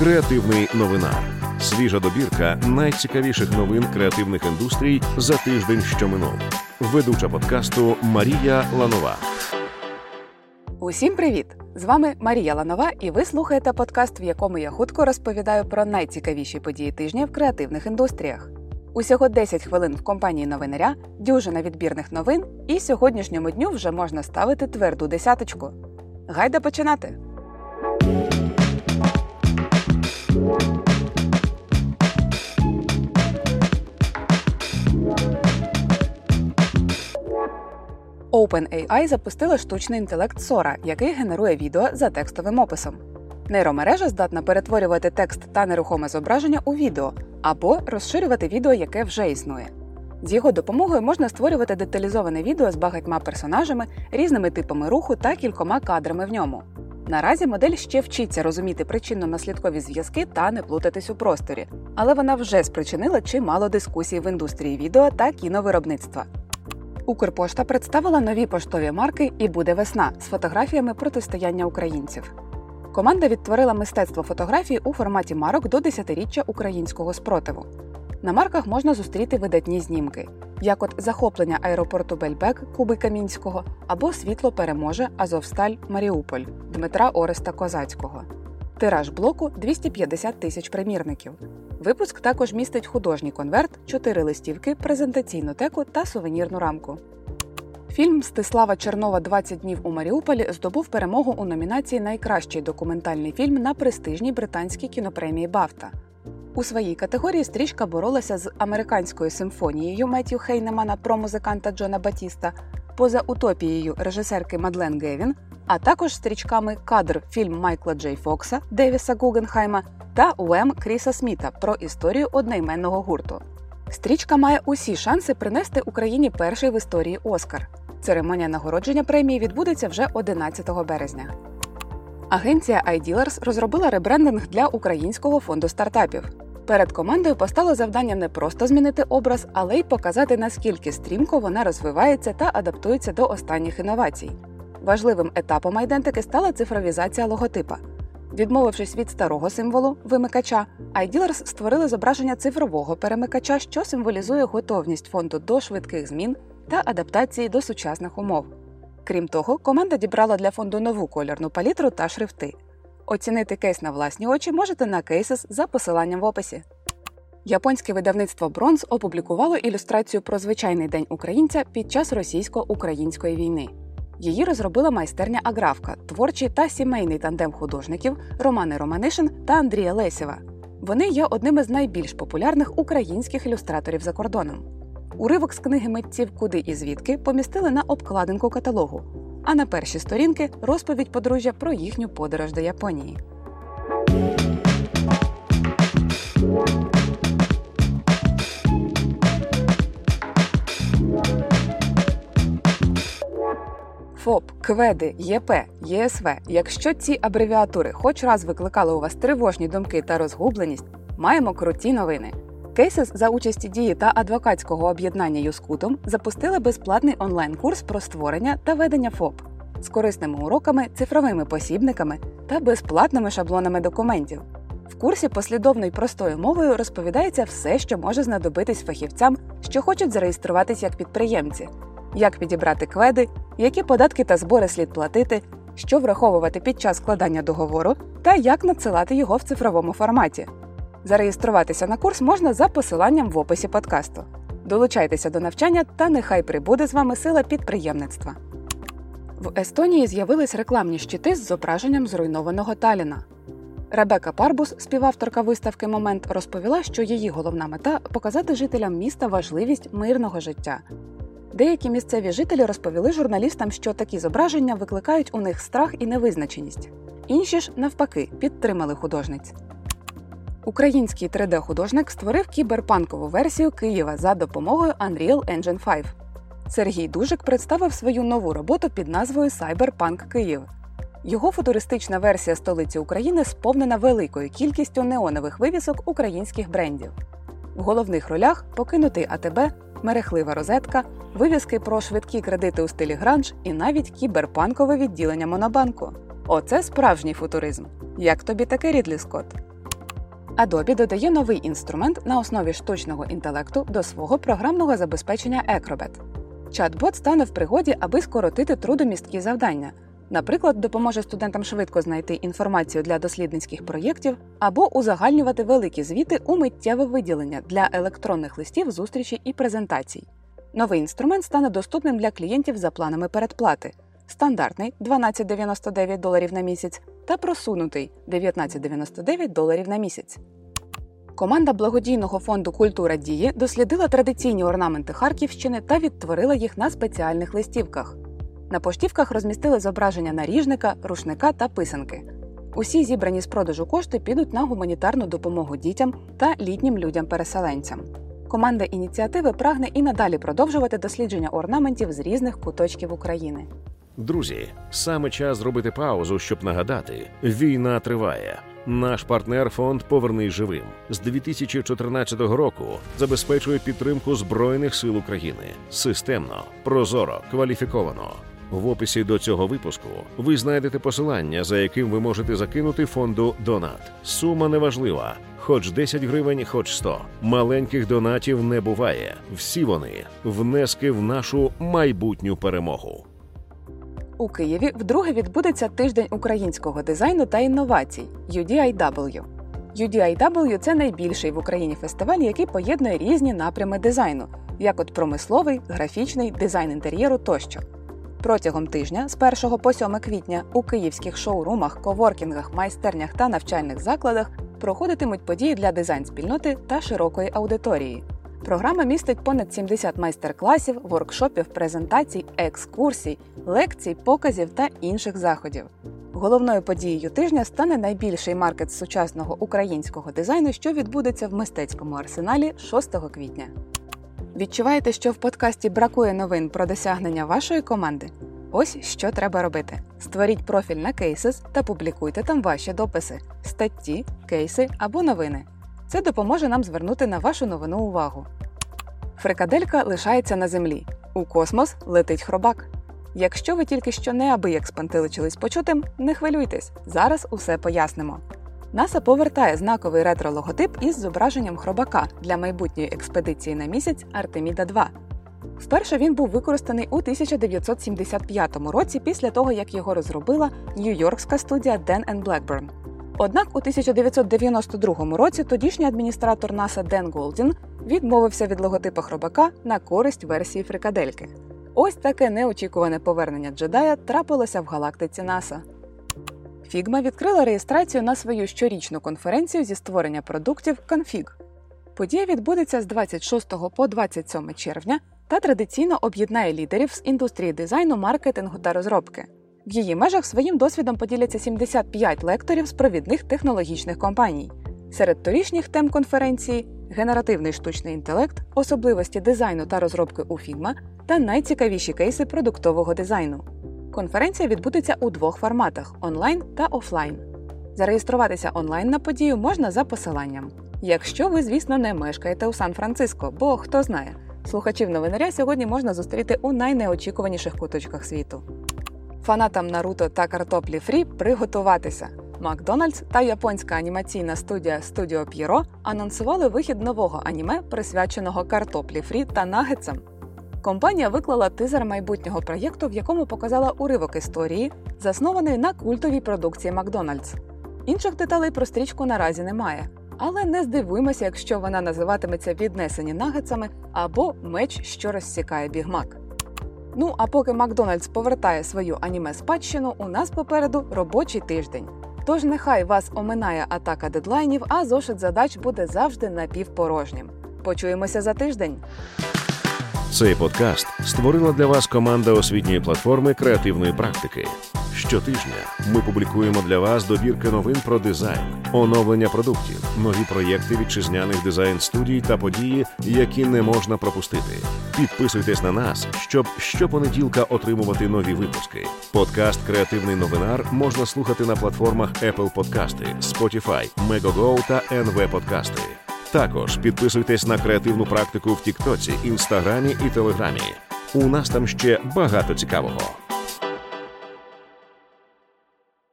Креативний новина. Свіжа добірка найцікавіших новин креативних індустрій за тиждень, що минув. Ведуча подкасту Марія Ланова. Усім привіт! З вами Марія Ланова, і ви слухаєте подкаст, в якому я хутко розповідаю про найцікавіші події тижня в креативних індустріях. Усього 10 хвилин в компанії новинаря, дюжина відбірних новин, і сьогоднішньому дню вже можна ставити тверду десяточку. Гайда починати! OpenAI запустила штучний інтелект Sora, який генерує відео за текстовим описом. Нейромережа здатна перетворювати текст та нерухоме зображення у відео або розширювати відео, яке вже існує. З його допомогою можна створювати деталізоване відео з багатьма персонажами, різними типами руху та кількома кадрами в ньому. Наразі модель ще вчиться розуміти причинно-наслідкові зв'язки та не плутатись у просторі, але вона вже спричинила чимало дискусій в індустрії відео та кіновиробництва. Укрпошта представила нові поштові марки і буде весна з фотографіями протистояння українців. Команда відтворила мистецтво фотографії у форматі марок до десятиріччя українського спротиву. На марках можна зустріти видатні знімки, як от захоплення аеропорту Бельбек Куби Камінського або Світло переможе Азовсталь Маріуполь Дмитра Ореста Козацького. Тираж блоку 250 тисяч примірників. Випуск також містить художній конверт, чотири листівки, презентаційну теку та сувенірну рамку. Фільм Мстислава Чернова «20 днів у Маріуполі здобув перемогу у номінації Найкращий документальний фільм на престижній британській кінопремії Бафта. У своїй категорії стрічка боролася з американською симфонією Меттю Хейнемана про музиканта Джона Батіста, поза утопією режисерки Мадлен Гевін, а також стрічками Кадр фільм Майкла Джей Фокса Девіса Гугенхайма та Уем Кріса Сміта про історію одноіменного гурту. Стрічка має усі шанси принести Україні перший в історії Оскар. Церемонія нагородження премії відбудеться вже 11 березня. Агенція iDealers розробила ребрендинг для українського фонду стартапів. Перед командою постало завдання не просто змінити образ, але й показати, наскільки стрімко вона розвивається та адаптується до останніх інновацій. Важливим етапом айдентики стала цифровізація логотипа. Відмовившись від старого символу вимикача, iDealers створили зображення цифрового перемикача, що символізує готовність фонду до швидких змін та адаптації до сучасних умов. Крім того, команда дібрала для фонду нову кольорну палітру та шрифти. Оцінити кейс на власні очі можете на Cases за посиланням в описі. Японське видавництво Бронз опублікувало ілюстрацію про звичайний день українця під час російсько-української війни. Її розробила майстерня Аграфка, творчий та сімейний тандем художників Романи Романишин та Андрія Лесєва. Вони є одними з найбільш популярних українських ілюстраторів за кордоном. Уривок з книги митців Куди і звідки помістили на обкладинку каталогу. А на перші сторінки розповідь подружжя про їхню подорож до Японії. ФОП, КВЕДи, ЄП, ЄСВ. Якщо ці абревіатури хоч раз викликали у вас тривожні думки та розгубленість, маємо круті новини. Кейсес за участі дії та адвокатського об'єднання Юскутом запустили безплатний онлайн-курс про створення та ведення ФОП з корисними уроками, цифровими посібниками та безплатними шаблонами документів. В курсі послідовно й простою мовою розповідається все, що може знадобитись фахівцям, що хочуть зареєструватись як підприємці, як підібрати кведи, які податки та збори слід платити, що враховувати під час складання договору та як надсилати його в цифровому форматі. Зареєструватися на курс можна за посиланням в описі подкасту. Долучайтеся до навчання та нехай прибуде з вами сила підприємництва. В Естонії з'явились рекламні щити з зображенням зруйнованого Таліна. Ребека Парбус, співавторка виставки Момент, розповіла, що її головна мета показати жителям міста важливість мирного життя. Деякі місцеві жителі розповіли журналістам, що такі зображення викликають у них страх і невизначеність. Інші ж, навпаки, підтримали художниць. Український 3D-художник створив кіберпанкову версію Києва за допомогою Unreal Engine 5. Сергій Дужик представив свою нову роботу під назвою Cyberpunk Київ. Його футуристична версія столиці України сповнена великою кількістю неонових вивісок українських брендів. В головних ролях покинутий АТБ, мерехлива розетка, вивіски про швидкі кредити у стилі гранж і навіть кіберпанкове відділення Монобанку. Оце справжній футуризм. Як тобі таке Рідлі Скотт? Adobe додає новий інструмент на основі штучного інтелекту до свого програмного забезпечення Acrobat. Чат-бот стане в пригоді, аби скоротити трудомісткі завдання. Наприклад, допоможе студентам швидко знайти інформацію для дослідницьких проєктів або узагальнювати великі звіти у миттєве виділення для електронних листів, зустрічей і презентацій. Новий інструмент стане доступним для клієнтів за планами передплати. Стандартний 12,99 доларів на місяць та просунутий 19,99 доларів на місяць. Команда благодійного фонду Культура дії дослідила традиційні орнаменти Харківщини та відтворила їх на спеціальних листівках. На поштівках розмістили зображення наріжника, рушника та писанки. Усі зібрані з продажу кошти підуть на гуманітарну допомогу дітям та літнім людям-переселенцям. Команда ініціативи прагне і надалі продовжувати дослідження орнаментів з різних куточків України. Друзі, саме час зробити паузу, щоб нагадати: війна триває. Наш партнер фонд Повернись живим з 2014 року забезпечує підтримку збройних сил України системно, прозоро, кваліфіковано. В описі до цього випуску ви знайдете посилання, за яким ви можете закинути фонду Донат. Сума неважлива, хоч 10 гривень, хоч 100. Маленьких донатів не буває. Всі вони внески в нашу майбутню перемогу. У Києві вдруге відбудеться тиждень українського дизайну та інновацій UDIW. UDIW – це найбільший в Україні фестиваль, який поєднує різні напрями дизайну, як от промисловий, графічний, дизайн інтер'єру тощо. Протягом тижня з 1 по 7 квітня у київських шоурумах, коворкінгах, майстернях та навчальних закладах проходитимуть події для дизайн-спільноти та широкої аудиторії. Програма містить понад 70 майстер-класів, воркшопів, презентацій, екскурсій, лекцій, показів та інших заходів. Головною подією тижня стане найбільший маркет сучасного українського дизайну, що відбудеться в мистецькому арсеналі 6 квітня. Відчуваєте, що в подкасті бракує новин про досягнення вашої команди? Ось що треба робити: створіть профіль на Cases та публікуйте там ваші дописи, статті, кейси або новини. Це допоможе нам звернути на вашу новину увагу. Фрикаделька лишається на землі. У космос летить хробак. Якщо ви тільки що неабияк спантеличились почутим, не хвилюйтесь, зараз усе пояснимо. НАСА повертає знаковий ретро-логотип із зображенням хробака для майбутньої експедиції на місяць Артеміда 2. Вперше він був використаний у 1975 році після того, як його розробила нью-йоркська студія Den Blackburn. Однак у 1992 році тодішній адміністратор НАСА Ден Голдін відмовився від логотипа хробака на користь версії фрикадельки. Ось таке неочікуване повернення джедая трапилося в галактиці НАСА. Figma відкрила реєстрацію на свою щорічну конференцію зі створення продуктів Config. Подія відбудеться з 26 по 27 червня та традиційно об'єднає лідерів з індустрії дизайну, маркетингу та розробки. В її межах своїм досвідом поділяться 75 лекторів з провідних технологічних компаній. Серед торішніх тем конференції генеративний штучний інтелект, особливості дизайну та розробки у Figma та найцікавіші кейси продуктового дизайну. Конференція відбудеться у двох форматах онлайн та офлайн. Зареєструватися онлайн на подію можна за посиланням. Якщо ви, звісно, не мешкаєте у Сан-Франциско, бо хто знає, слухачів новинаря сьогодні можна зустріти у найнеочікуваніших куточках світу. Фанатам Наруто та картоплі Фрі приготуватися. Макдональдс та японська анімаційна студія Studio Pierrot анонсували вихід нового аніме, присвяченого картоплі Фрі та нагетсам. Компанія виклала тизер майбутнього проєкту, в якому показала уривок історії, заснований на культовій продукції Макдональдс. Інших деталей про стрічку наразі немає. Але не здивуємося, якщо вона називатиметься віднесені нагетсами або меч, що розсікає бігмак. Ну а поки Макдональдс повертає свою аніме спадщину, у нас попереду робочий тиждень. Тож нехай вас оминає атака дедлайнів, а зошит задач буде завжди напівпорожнім. Почуємося за тиждень. Цей подкаст створила для вас команда освітньої платформи креативної практики. Щотижня ми публікуємо для вас добірки новин про дизайн, оновлення продуктів, нові проєкти вітчизняних дизайн студій та події, які не можна пропустити. Підписуйтесь на нас, щоб щопонеділка отримувати нові випуски. Подкаст Креативний новинар можна слухати на платформах Apple Подкасти, Spotify, Megogo та NV Подкасти. Також підписуйтесь на креативну практику в Тіктоці, Інстаграмі і Телеграмі. У нас там ще багато цікавого.